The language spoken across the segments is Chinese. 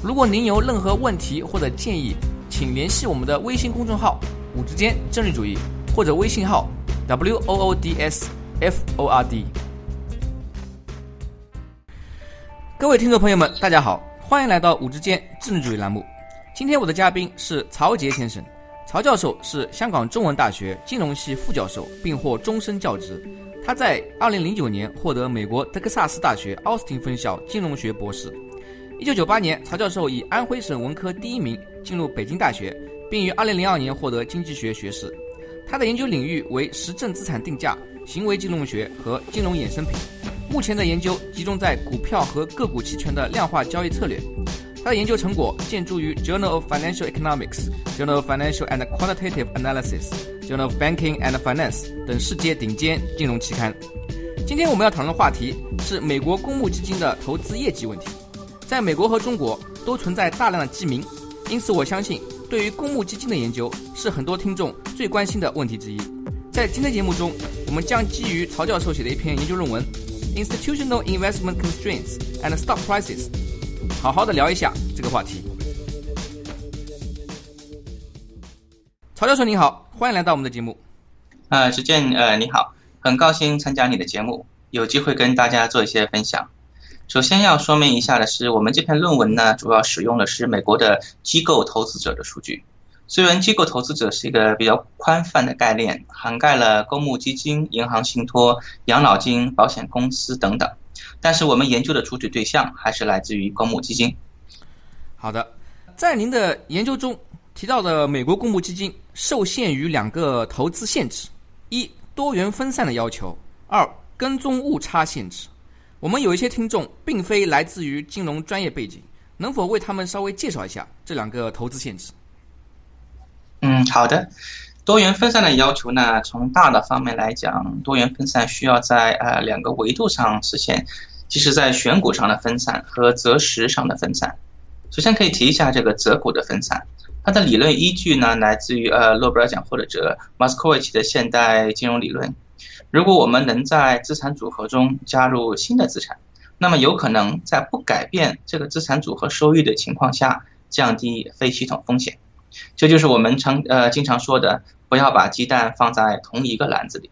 如果您有任何问题或者建议，请联系我们的微信公众号“五之间政治主义”或者微信号 “w o o d s f o r d”。各位听众朋友们，大家好，欢迎来到“五之间政治主义”栏目。今天我的嘉宾是曹杰先生，曹教授是香港中文大学金融系副教授，并获终身教职。他在2009年获得美国德克萨斯大学奥斯汀分校金融学博士。1998年，曹教授以安徽省文科第一名进入北京大学，并于2002年获得经济学学士。他的研究领域为实证资产定价、行为金融学和金融衍生品。目前的研究集中在股票和个股期权的量化交易策略。他的研究成果见诸于《Journal of Financial Economics》、《Journal of Financial and Quantitative Analysis》、《Journal of Banking and Finance》等世界顶尖金融期刊。今天我们要讨论的话题是美国公募基金的投资业绩问题。在美国和中国都存在大量的基民，因此我相信，对于公募基金的研究是很多听众最关心的问题之一。在今天节目中，我们将基于曹教授写的一篇研究论文《Institutional Investment Constraints and Stock Prices》，好好的聊一下这个话题。曹教授您好，欢迎来到我们的节目。呃，石健，呃，你好，很高兴参加你的节目，有机会跟大家做一些分享。首先要说明一下的是，我们这篇论文呢，主要使用的是美国的机构投资者的数据。虽然机构投资者是一个比较宽泛的概念，涵盖了公募基金、银行信托、养老金、保险公司等等，但是我们研究的主体对象还是来自于公募基金。好的，在您的研究中提到的美国公募基金受限于两个投资限制：一、多元分散的要求；二、跟踪误差限制。我们有一些听众并非来自于金融专业背景，能否为他们稍微介绍一下这两个投资限制？嗯，好的。多元分散的要求呢，从大的方面来讲，多元分散需要在呃两个维度上实现，即是在选股上的分散和择时上的分散。首先可以提一下这个择股的分散，它的理论依据呢来自于呃诺贝尔奖获得者 Moskowitz 的现代金融理论。如果我们能在资产组合中加入新的资产，那么有可能在不改变这个资产组合收益的情况下，降低非系统风险。这就是我们常呃经常说的，不要把鸡蛋放在同一个篮子里。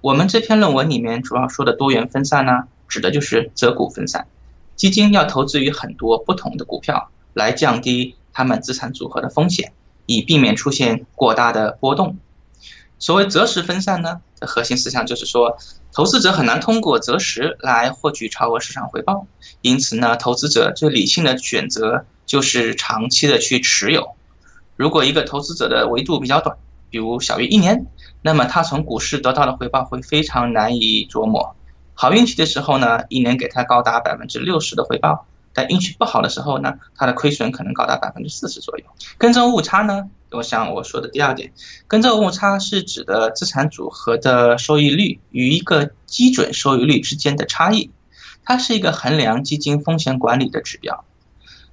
我们这篇论文里面主要说的多元分散呢，指的就是择股分散，基金要投资于很多不同的股票，来降低他们资产组合的风险，以避免出现过大的波动。所谓择时分散呢，的核心思想就是说，投资者很难通过择时来获取超额市场回报，因此呢，投资者最理性的选择就是长期的去持有。如果一个投资者的维度比较短，比如小于一年，那么他从股市得到的回报会非常难以琢磨。好运气的时候呢，一年给他高达百分之六十的回报；但运气不好的时候呢，他的亏损可能高达百分之四十左右。跟踪误差呢，我想我说的第二点，跟踪误差是指的资产组合的收益率与一个基准收益率之间的差异，它是一个衡量基金风险管理的指标。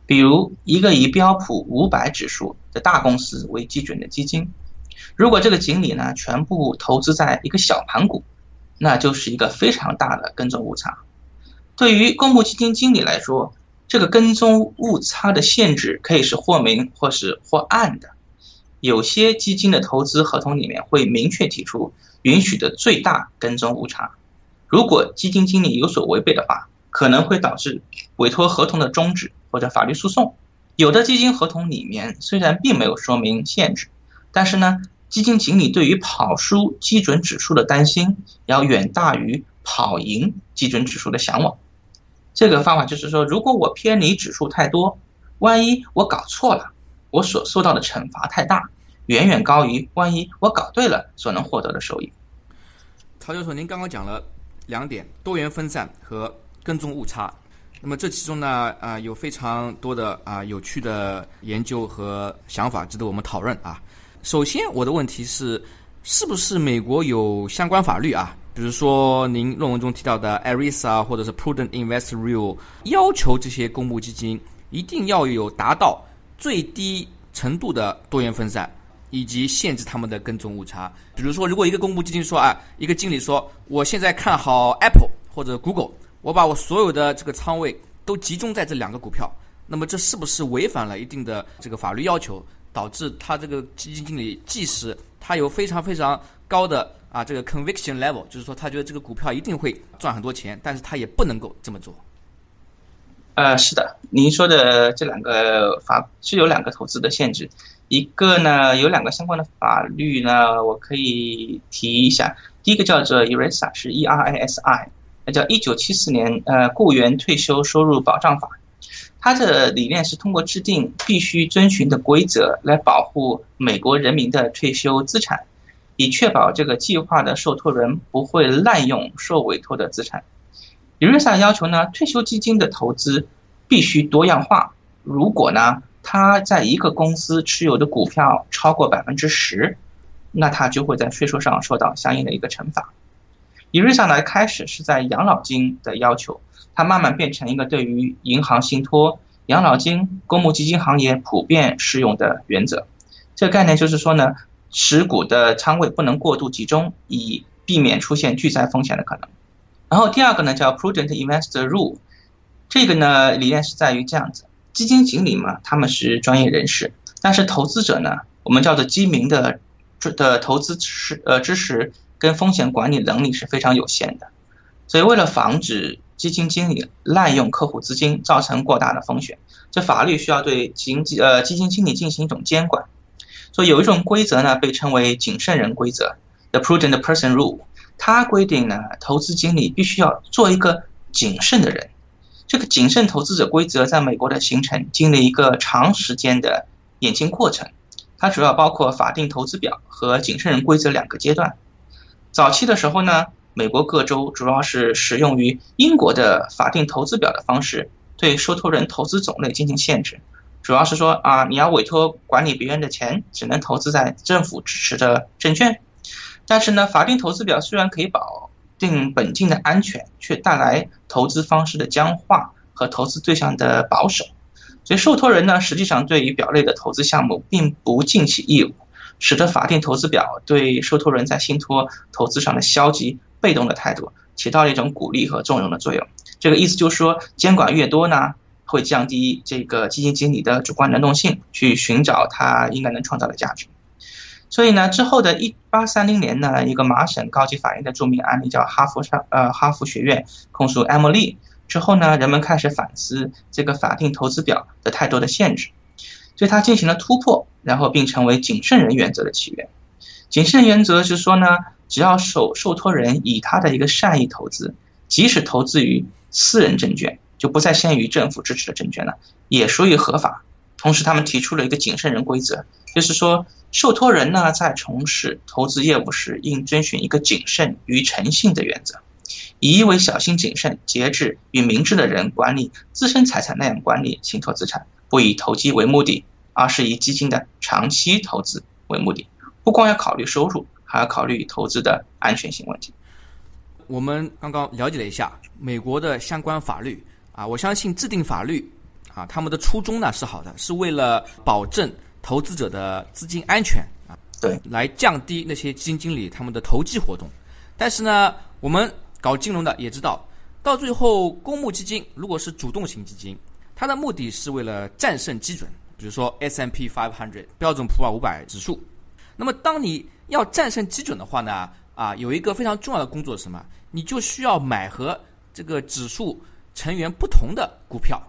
比如一个以标普五百指数的大公司为基准的基金，如果这个经理呢全部投资在一个小盘股，那就是一个非常大的跟踪误差。对于公募基金经理来说，这个跟踪误差的限制可以是或明或是或暗的。有些基金的投资合同里面会明确提出允许的最大跟踪误差，如果基金经理有所违背的话，可能会导致委托合同的终止。或者法律诉讼，有的基金合同里面虽然并没有说明限制，但是呢，基金经理对于跑输基准指数的担心要远大于跑赢基准指数的向往。这个方法就是说，如果我偏离指数太多，万一我搞错了，我所受到的惩罚太大，远远高于万一我搞对了所能获得的收益。曹教授，您刚刚讲了两点：多元分散和跟踪误差。那么这其中呢，啊，有非常多的啊有趣的研究和想法值得我们讨论啊。首先，我的问题是，是不是美国有相关法律啊？比如说您论文中提到的 ERISA 或者是 Prudent Investor Rule，要求这些公募基金一定要有达到最低程度的多元分散，以及限制他们的跟踪误差。比如说，如果一个公募基金说啊，一个经理说，我现在看好 Apple 或者 Google。我把我所有的这个仓位都集中在这两个股票，那么这是不是违反了一定的这个法律要求，导致他这个基金经理即使他有非常非常高的啊这个 conviction level，就是说他觉得这个股票一定会赚很多钱，但是他也不能够这么做。呃，是的，您说的这两个法是有两个投资的限制，一个呢有两个相关的法律呢，我可以提一下，第一个叫做 ERISA，是 E R I S I 那。叫一九七四年呃雇员退休收入保障法，它的理念是通过制定必须遵循的规则来保护美国人民的退休资产，以确保这个计划的受托人不会滥用受委托的资产。理论上要求呢，退休基金的投资必须多样化。如果呢，他在一个公司持有的股票超过百分之十，那他就会在税收上受到相应的一个惩罚。理论上来开始是在养老金的要求，它慢慢变成一个对于银行信托、养老金、公募基金行业普遍适用的原则。这个概念就是说呢，持股的仓位不能过度集中，以避免出现巨灾风险的可能。然后第二个呢叫 Prudent Investor Rule，这个呢理念是在于这样子：基金经理嘛，他们是专业人士，但是投资者呢，我们叫做基民的的投资知呃知识。跟风险管理能力是非常有限的，所以为了防止基金经理滥用客户资金，造成过大的风险，这法律需要对基金呃基金经理进行一种监管。所以有一种规则呢，被称为谨慎人规则 （The Prudent Person Rule）。它规定呢，投资经理必须要做一个谨慎的人。这个谨慎投资者规则在美国的形成，经历一个长时间的演进过程。它主要包括法定投资表和谨慎人规则两个阶段。早期的时候呢，美国各州主要是使用于英国的法定投资表的方式，对受托人投资种类进行限制，主要是说啊，你要委托管理别人的钱，只能投资在政府支持的证券。但是呢，法定投资表虽然可以保定本金的安全，却带来投资方式的僵化和投资对象的保守，所以受托人呢，实际上对于表内的投资项目并不尽其义务。使得法定投资表对受托人在信托投资上的消极、被动的态度起到了一种鼓励和纵容的作用。这个意思就是说，监管越多呢，会降低这个基金经理的主观能动性，去寻找他应该能创造的价值。所以呢，之后的一八三零年呢，一个麻省高级法院的著名案例叫哈佛上呃哈佛学院控诉艾默利之后呢，人们开始反思这个法定投资表的太多的限制。对它进行了突破，然后并成为谨慎人原则的起源。谨慎原则是说呢，只要受受托人以他的一个善意投资，即使投资于私人证券，就不再限于政府支持的证券了，也属于合法。同时，他们提出了一个谨慎人规则，就是说，受托人呢在从事投资业务时，应遵循一个谨慎与诚信的原则，以一为小心谨慎、节制与明智的人管理自身财产那样管理信托资产。不以投机为目的，而是以基金的长期投资为目的。不光要考虑收入，还要考虑投资的安全性问题。我们刚刚了解了一下美国的相关法律啊，我相信制定法律啊，他们的初衷呢是好的，是为了保证投资者的资金安全啊，对，来降低那些基金经理他们的投机活动。但是呢，我们搞金融的也知道，到最后公募基金如果是主动型基金。它的目的是为了战胜基准，比如说 S M P five hundred 标准普尔五百指数。那么，当你要战胜基准的话呢，啊，有一个非常重要的工作是什么？你就需要买和这个指数成员不同的股票，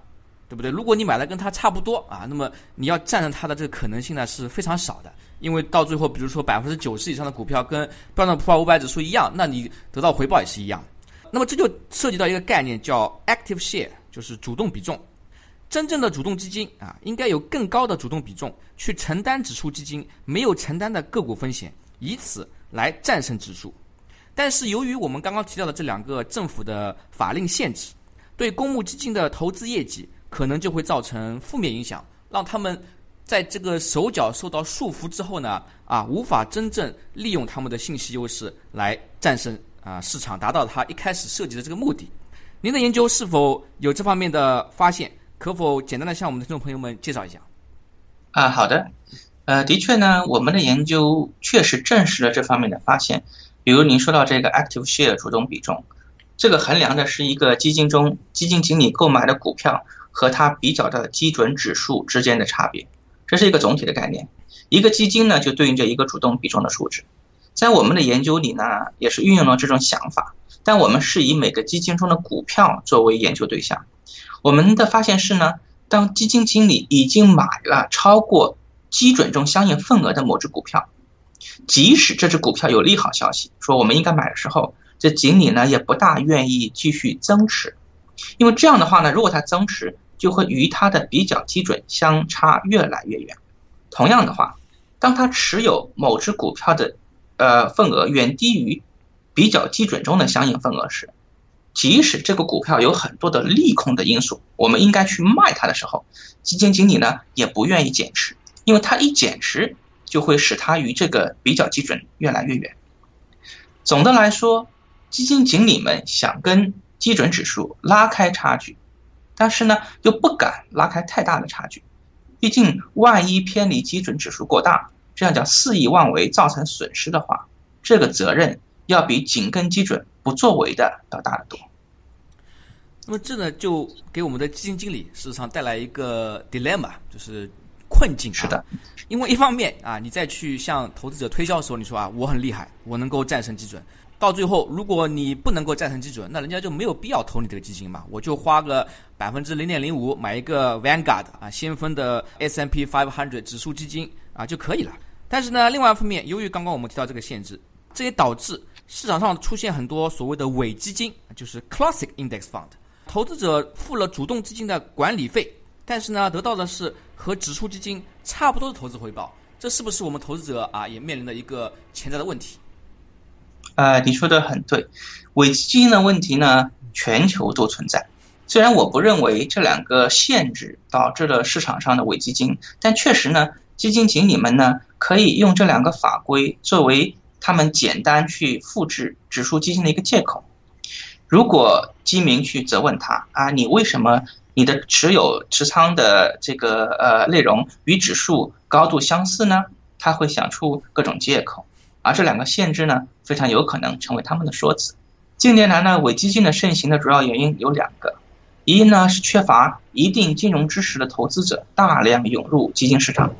对不对？如果你买的跟它差不多啊，那么你要战胜它的这个可能性呢是非常少的。因为到最后，比如说百分之九十以上的股票跟标准普尔五百指数一样，那你得到回报也是一样。那么这就涉及到一个概念叫 active share，就是主动比重。真正的主动基金啊，应该有更高的主动比重去承担指数基金没有承担的个股风险，以此来战胜指数。但是由于我们刚刚提到的这两个政府的法令限制，对公募基金的投资业绩可能就会造成负面影响，让他们在这个手脚受到束缚之后呢，啊，无法真正利用他们的信息优势来战胜啊市场，达到他一开始设计的这个目的。您的研究是否有这方面的发现？可否简单的向我们的听众朋友们介绍一下？啊，好的，呃，的确呢，我们的研究确实证实了这方面的发现。比如您说到这个 active share 主动比重，这个衡量的是一个基金中基金经理购买的股票和它比较的基准指数之间的差别，这是一个总体的概念。一个基金呢，就对应着一个主动比重的数值。在我们的研究里呢，也是运用了这种想法。但我们是以每个基金中的股票作为研究对象。我们的发现是呢，当基金经理已经买了超过基准中相应份额的某只股票，即使这只股票有利好消息，说我们应该买的时候，这经理呢也不大愿意继续增持，因为这样的话呢，如果他增持，就会与它的比较基准相差越来越远。同样的话，当他持有某只股票的呃份额远低于。比较基准中的相应份额时，即使这个股票有很多的利空的因素，我们应该去卖它的时候，基金经理呢也不愿意减持，因为他一减持就会使它与这个比较基准越来越远。总的来说，基金经理们想跟基准指数拉开差距，但是呢又不敢拉开太大的差距，毕竟万一偏离基准指数过大，这样叫肆意妄为造成损失的话，这个责任。要比紧跟基准不作为的要大得多。那么这呢，就给我们的基金经理事实上带来一个 dilemma，就是困境。是的，因为一方面啊，你再去向投资者推销的时候，你说啊，我很厉害，我能够战胜基准。到最后，如果你不能够战胜基准，那人家就没有必要投你这个基金嘛。我就花个百分之零点零五买一个 Vanguard 啊，先锋的 S M P five hundred 指数基金啊就可以了。但是呢，另外一方面，由于刚刚我们提到这个限制，这也导致。市场上出现很多所谓的伪基金，就是 classic index fund，投资者付了主动基金的管理费，但是呢，得到的是和指数基金差不多的投资回报，这是不是我们投资者啊也面临的一个潜在的问题？呃，你说的很对，伪基金的问题呢，全球都存在。虽然我不认为这两个限制导致了市场上的伪基金，但确实呢，基金经理们呢可以用这两个法规作为。他们简单去复制指数基金的一个借口。如果基民去责问他啊，你为什么你的持有持仓的这个呃内容与指数高度相似呢？他会想出各种借口，而这两个限制呢，非常有可能成为他们的说辞。近年来呢，伪基金的盛行的主要原因有两个：一呢是缺乏一定金融知识的投资者大量涌入基金市场，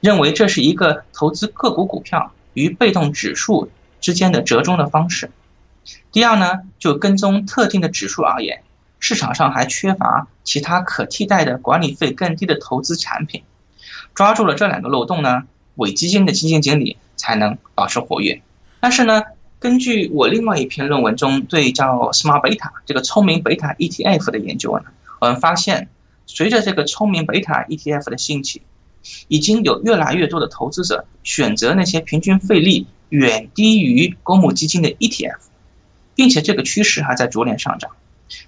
认为这是一个投资个股股票。与被动指数之间的折中的方式。第二呢，就跟踪特定的指数而言，市场上还缺乏其他可替代的管理费更低的投资产品。抓住了这两个漏洞呢，伪基金的基金经理才能保持活跃。但是呢，根据我另外一篇论文中对叫 Smart Beta 这个聪明贝塔 ETF 的研究呢，我们发现，随着这个聪明贝塔 ETF 的兴起。已经有越来越多的投资者选择那些平均费率远低于公募基金的 ETF，并且这个趋势还在逐年上涨。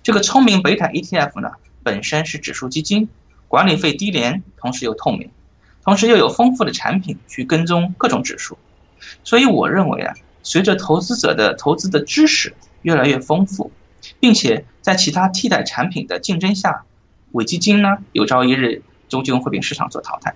这个聪明贝塔 ETF 呢，本身是指数基金，管理费低廉，同时又透明，同时又有丰富的产品去跟踪各种指数。所以我认为啊，随着投资者的投资的知识越来越丰富，并且在其他替代产品的竞争下，伪基金呢有朝一日终究会被市场所淘汰。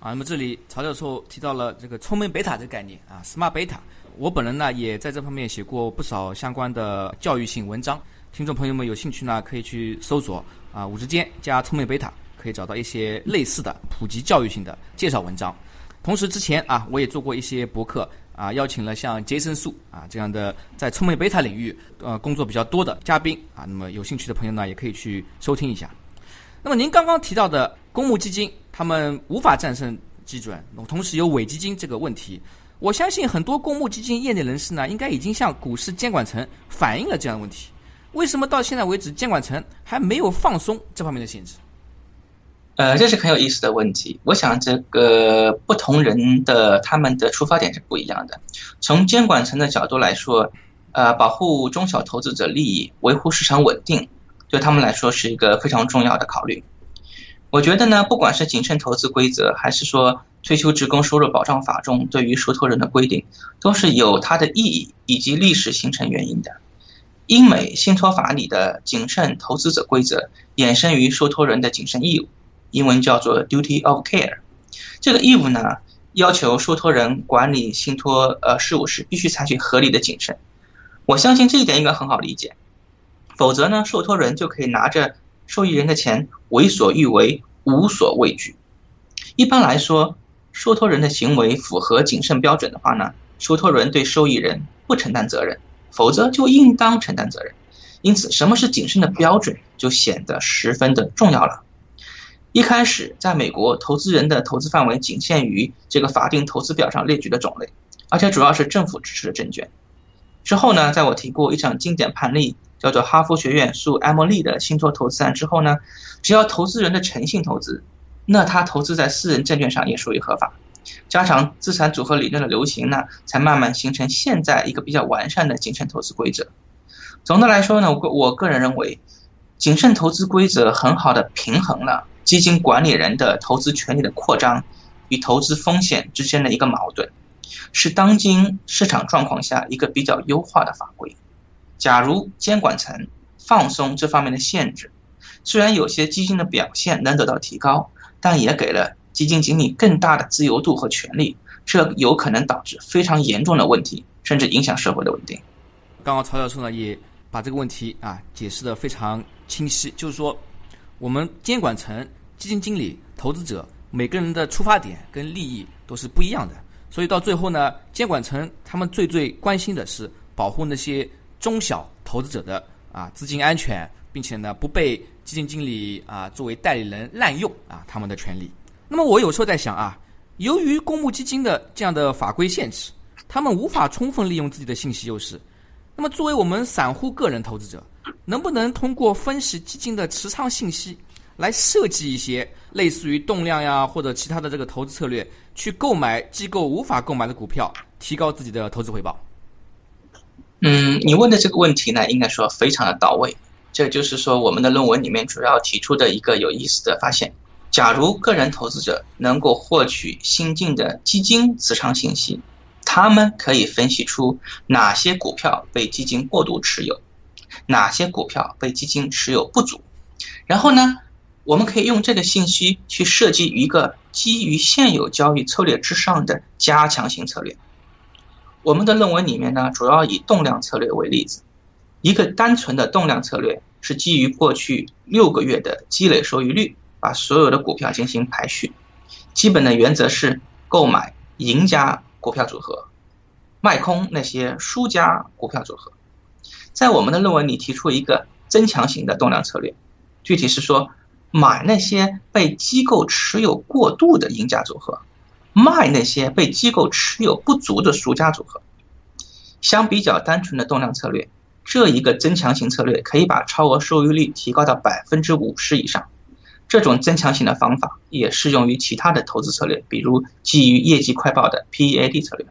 啊，那么这里曹教授提到了这个聪明贝塔这个概念啊，smart beta。我本人呢也在这方面写过不少相关的教育性文章，听众朋友们有兴趣呢可以去搜索啊五之间加聪明贝塔，可以找到一些类似的普及教育性的介绍文章。同时之前啊我也做过一些博客啊，邀请了像杰森素啊这样的在聪明贝塔领域呃工作比较多的嘉宾啊，那么有兴趣的朋友呢也可以去收听一下。那么您刚刚提到的公募基金。他们无法战胜基准，同时有伪基金这个问题。我相信很多公募基金业内人士呢，应该已经向股市监管层反映了这样的问题。为什么到现在为止，监管层还没有放松这方面的限制？呃，这是很有意思的问题。我想，这个不同人的他们的出发点是不一样的。从监管层的角度来说，呃，保护中小投资者利益，维护市场稳定，对他们来说是一个非常重要的考虑。我觉得呢，不管是谨慎投资规则，还是说退休职工收入保障法中对于受托人的规定，都是有它的意义以及历史形成原因的。英美信托法里的谨慎投资者规则衍生于受托人的谨慎义务，英文叫做 duty of care。这个义务呢，要求受托人管理信托呃事务时必须采取合理的谨慎。我相信这一点应该很好理解，否则呢，受托人就可以拿着。受益人的钱为所欲为，无所畏惧。一般来说，受托人的行为符合谨慎标准的话呢，受托人对受益人不承担责任，否则就应当承担责任。因此，什么是谨慎的标准就显得十分的重要了。一开始，在美国，投资人的投资范围仅限于这个法定投资表上列举的种类，而且主要是政府支持的证券。之后呢，在我提过一场经典判例。叫做哈佛学院诉艾默利的信托投资案之后呢，只要投资人的诚信投资，那他投资在私人证券上也属于合法。加上资产组合理论的流行呢，才慢慢形成现在一个比较完善的谨慎投资规则。总的来说呢，我我个人认为，谨慎投资规则很好的平衡了基金管理人的投资权利的扩张与投资风险之间的一个矛盾，是当今市场状况下一个比较优化的法规。假如监管层放松这方面的限制，虽然有些基金的表现能得到提高，但也给了基金经理更大的自由度和权利，这有可能导致非常严重的问题，甚至影响社会的稳定。刚刚曹教授呢也把这个问题啊解释的非常清晰，就是说我们监管层、基金经理、投资者每个人的出发点跟利益都是不一样的，所以到最后呢，监管层他们最最关心的是保护那些。中小投资者的啊资金安全，并且呢不被基金经理啊作为代理人滥用啊他们的权利。那么我有时候在想啊，由于公募基金的这样的法规限制，他们无法充分利用自己的信息优势。那么作为我们散户个人投资者，能不能通过分析基金的持仓信息，来设计一些类似于动量呀或者其他的这个投资策略，去购买机构无法购买的股票，提高自己的投资回报？嗯，你问的这个问题呢，应该说非常的到位。这就是说，我们的论文里面主要提出的一个有意思的发现：假如个人投资者能够获取新进的基金持仓信息，他们可以分析出哪些股票被基金过度持有，哪些股票被基金持有不足。然后呢，我们可以用这个信息去设计一个基于现有交易策略之上的加强型策略。我们的论文里面呢，主要以动量策略为例子。一个单纯的动量策略是基于过去六个月的积累收益率，把所有的股票进行排序。基本的原则是购买赢家股票组合，卖空那些输家股票组合。在我们的论文里提出一个增强型的动量策略，具体是说买那些被机构持有过度的赢家组合。卖那些被机构持有不足的输家组合，相比较单纯的动量策略，这一个增强型策略可以把超额收益率提高到百分之五十以上。这种增强型的方法也适用于其他的投资策略，比如基于业绩快报的 PEAD 策略。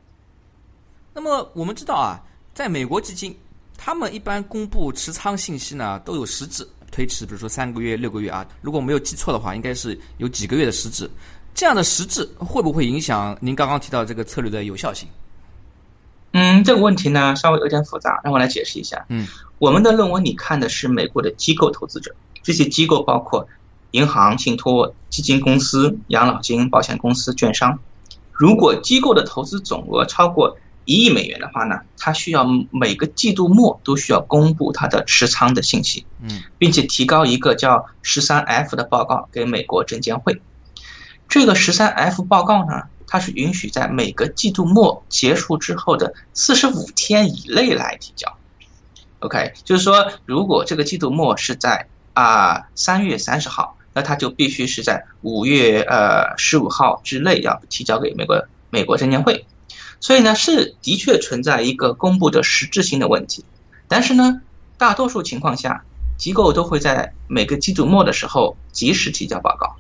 那么我们知道啊，在美国基金，他们一般公布持仓信息呢都有实质，推迟，比如说三个月、六个月啊，如果没有记错的话，应该是有几个月的实质。这样的实质会不会影响您刚刚提到这个策略的有效性？嗯，这个问题呢稍微有点复杂，让我来解释一下。嗯，我们的论文里看的是美国的机构投资者，这些机构包括银行、信托、基金公司、养老金、保险公司、券商。如果机构的投资总额超过一亿美元的话呢，它需要每个季度末都需要公布它的持仓的信息，嗯，并且提高一个叫十三 F 的报告给美国证监会。这个十三 F 报告呢，它是允许在每个季度末结束之后的四十五天以内来提交。OK，就是说，如果这个季度末是在啊三月三十号，那它就必须是在五月呃十五号之内要提交给美国美国证监会。所以呢，是的确存在一个公布的实质性的问题。但是呢，大多数情况下，机构都会在每个季度末的时候及时提交报告。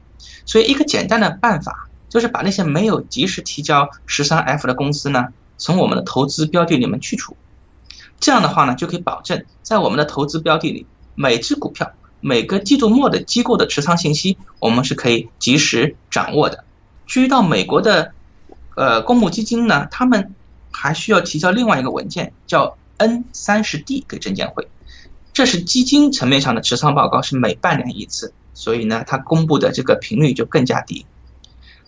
所以，一个简单的办法就是把那些没有及时提交十三 F 的公司呢，从我们的投资标的里面去除。这样的话呢，就可以保证在我们的投资标的里，每只股票每个季度末的机构的持仓信息，我们是可以及时掌握的。至于到美国的呃公募基金呢，他们还需要提交另外一个文件，叫 N 三十 D 给证监会。这是基金层面上的持仓报告，是每半年一次，所以呢，它公布的这个频率就更加低。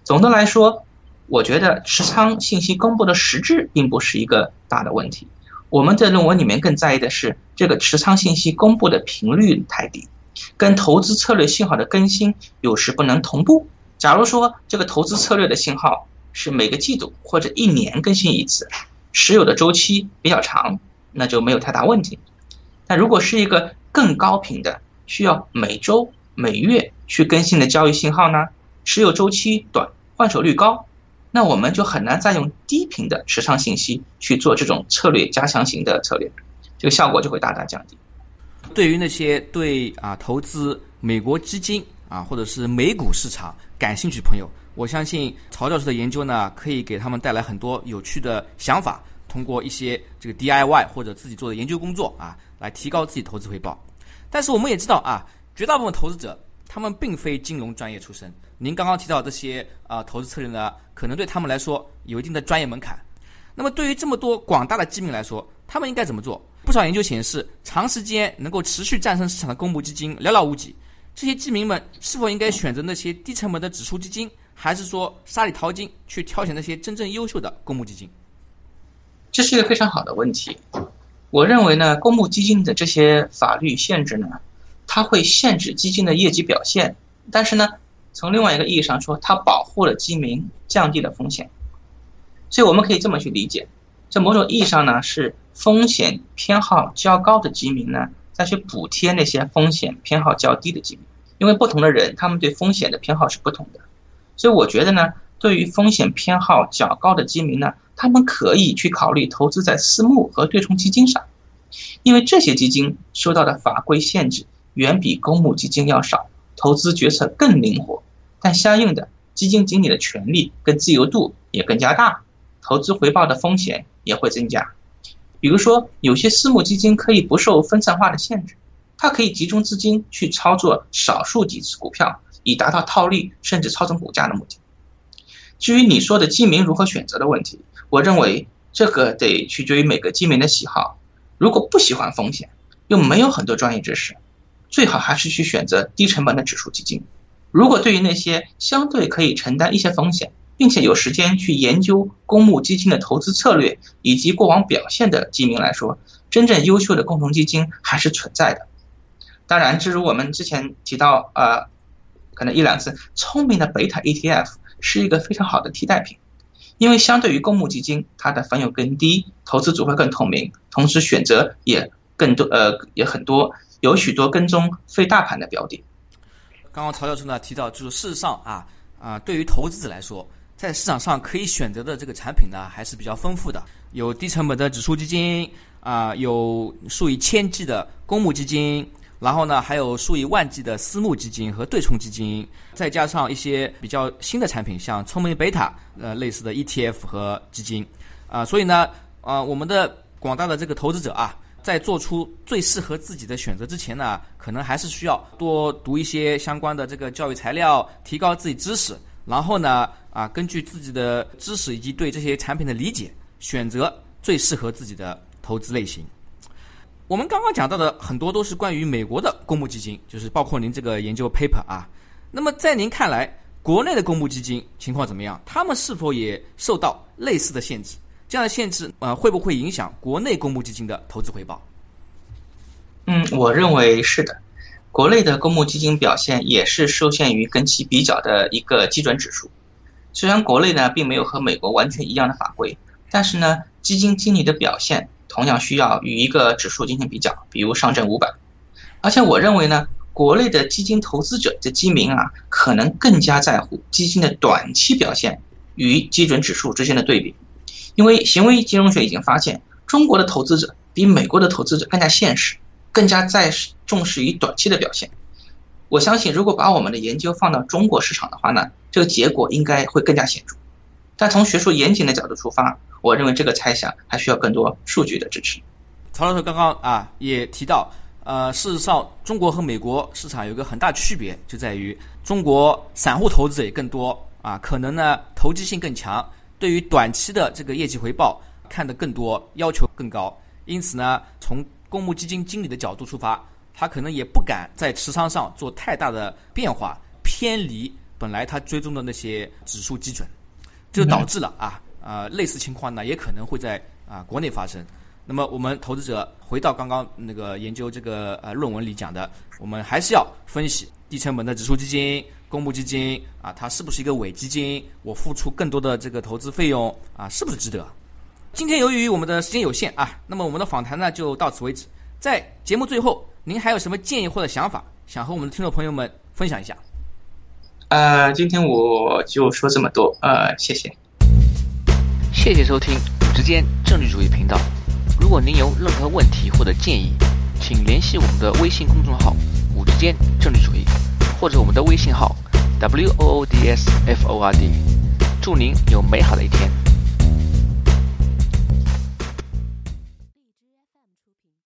总的来说，我觉得持仓信息公布的实质并不是一个大的问题。我们在论文里面更在意的是这个持仓信息公布的频率太低，跟投资策略信号的更新有时不能同步。假如说这个投资策略的信号是每个季度或者一年更新一次，持有的周期比较长，那就没有太大问题。但如果是一个更高频的，需要每周、每月去更新的交易信号呢？持有周期短、换手率高，那我们就很难再用低频的持仓信息去做这种策略加强型的策略，这个效果就会大大降低。对于那些对啊投资美国基金啊或者是美股市场感兴趣朋友，我相信曹教授的研究呢，可以给他们带来很多有趣的想法。通过一些这个 DIY 或者自己做的研究工作啊，来提高自己投资回报。但是我们也知道啊，绝大部分投资者他们并非金融专业出身。您刚刚提到这些啊投资策略呢，可能对他们来说有一定的专业门槛。那么对于这么多广大的基民来说，他们应该怎么做？不少研究显示，长时间能够持续战胜市场的公募基金寥寥无几。这些基民们是否应该选择那些低成本的指数基金，还是说沙里淘金去挑选那些真正优秀的公募基金？这是一个非常好的问题。我认为呢，公募基金的这些法律限制呢，它会限制基金的业绩表现。但是呢，从另外一个意义上说，它保护了基民，降低了风险。所以我们可以这么去理解：在某种意义上呢，是风险偏好较高的基民呢，再去补贴那些风险偏好较低的基民。因为不同的人，他们对风险的偏好是不同的。所以我觉得呢，对于风险偏好较高的基民呢，他们可以去考虑投资在私募和对冲基金上，因为这些基金受到的法规限制远比公募基金要少，投资决策更灵活，但相应的基金经理的权利跟自由度也更加大，投资回报的风险也会增加。比如说，有些私募基金可以不受分散化的限制，它可以集中资金去操作少数几只股票，以达到套利甚至操纵股价的目的。至于你说的基民如何选择的问题，我认为这个得取决于每个基民的喜好。如果不喜欢风险，又没有很多专业知识，最好还是去选择低成本的指数基金。如果对于那些相对可以承担一些风险，并且有时间去研究公募基金的投资策略以及过往表现的基民来说，真正优秀的共同基金还是存在的。当然，正如我们之前提到，呃，可能一两次，聪明的贝塔 ETF 是一个非常好的替代品。因为相对于公募基金，它的费用更低，投资组合更透明，同时选择也更多，呃，也很多，有许多跟踪非大盘的标的。刚刚曹教授呢提到，就是事实上啊啊，对于投资者来说，在市场上可以选择的这个产品呢还是比较丰富的，有低成本的指数基金啊，有数以千计的公募基金。然后呢，还有数以万计的私募基金和对冲基金，再加上一些比较新的产品，像聪明贝塔呃类似的 ETF 和基金，啊，所以呢，啊，我们的广大的这个投资者啊，在做出最适合自己的选择之前呢，可能还是需要多读一些相关的这个教育材料，提高自己知识，然后呢，啊，根据自己的知识以及对这些产品的理解，选择最适合自己的投资类型。我们刚刚讲到的很多都是关于美国的公募基金，就是包括您这个研究 paper 啊。那么在您看来，国内的公募基金情况怎么样？他们是否也受到类似的限制？这样的限制呃会不会影响国内公募基金的投资回报？嗯，我认为是的。国内的公募基金表现也是受限于跟其比较的一个基准指数。虽然国内呢并没有和美国完全一样的法规，但是呢基金经理的表现。同样需要与一个指数进行比较，比如上证五百。而且我认为呢，国内的基金投资者的基民啊，可能更加在乎基金的短期表现与基准指数之间的对比，因为行为金融学已经发现，中国的投资者比美国的投资者更加现实，更加在重视于短期的表现。我相信，如果把我们的研究放到中国市场的话呢，这个结果应该会更加显著。但从学术严谨的角度出发，我认为这个猜想还需要更多数据的支持。曹教授刚刚啊也提到呃，事实上，中国和美国市场有一个很大区别，就在于中国散户投资者也更多啊，可能呢投机性更强，对于短期的这个业绩回报看得更多，要求更高。因此呢，从公募基金经理的角度出发，他可能也不敢在持仓上做太大的变化，偏离本来他追踪的那些指数基准，这就导致了啊啊类似情况呢也可能会在啊国内发生。那么我们投资者回到刚刚那个研究这个呃论文里讲的，我们还是要分析低成本的指数基金、公募基金啊，它是不是一个伪基金？我付出更多的这个投资费用啊，是不是值得？今天由于我们的时间有限啊，那么我们的访谈呢就到此为止。在节目最后，您还有什么建议或者想法，想和我们的听众朋友们分享一下？呃，今天我就说这么多，呃，谢谢。谢谢收听五之间政治主义频道。如果您有任何问题或者建议，请联系我们的微信公众号“五之间政治主义”，或者我们的微信号 “w o o d s f o r d”。祝您有美好的一天。